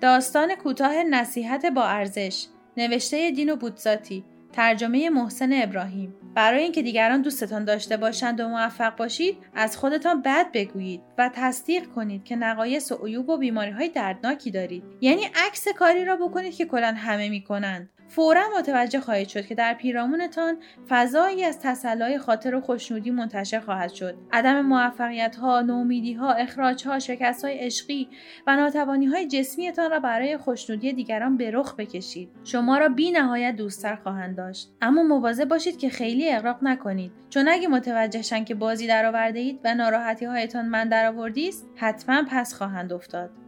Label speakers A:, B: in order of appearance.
A: داستان کوتاه نصیحت با ارزش نوشته دینو بوتزاتی ترجمه محسن ابراهیم. برای اینکه دیگران دوستتان داشته باشند و موفق باشید از خودتان بد بگویید و تصدیق کنید که نقایص و عیوب و بیماری های دردناکی دارید. یعنی عکس کاری را بکنید که کلا همه می‌کنند. فورا متوجه خواهید شد که در پیرامونتان فضایی از تسلای خاطر و خوشنودی منتشر خواهد شد. عدم موفقیت ها نومیدی ها اخراج ها شکست های عشقی و ناتوانی های جسمیتان را برای خوشنودی دیگران به رخ بکشید. شما را بی نهایت دوستتر خواهند داشت. اما مواظب باشید که خیلی اغراق نکنید. چون اگه متوجه که بازی درآورده اید و ناراحتی هایتان من درآوردی است حتما پس خواهند افتاد.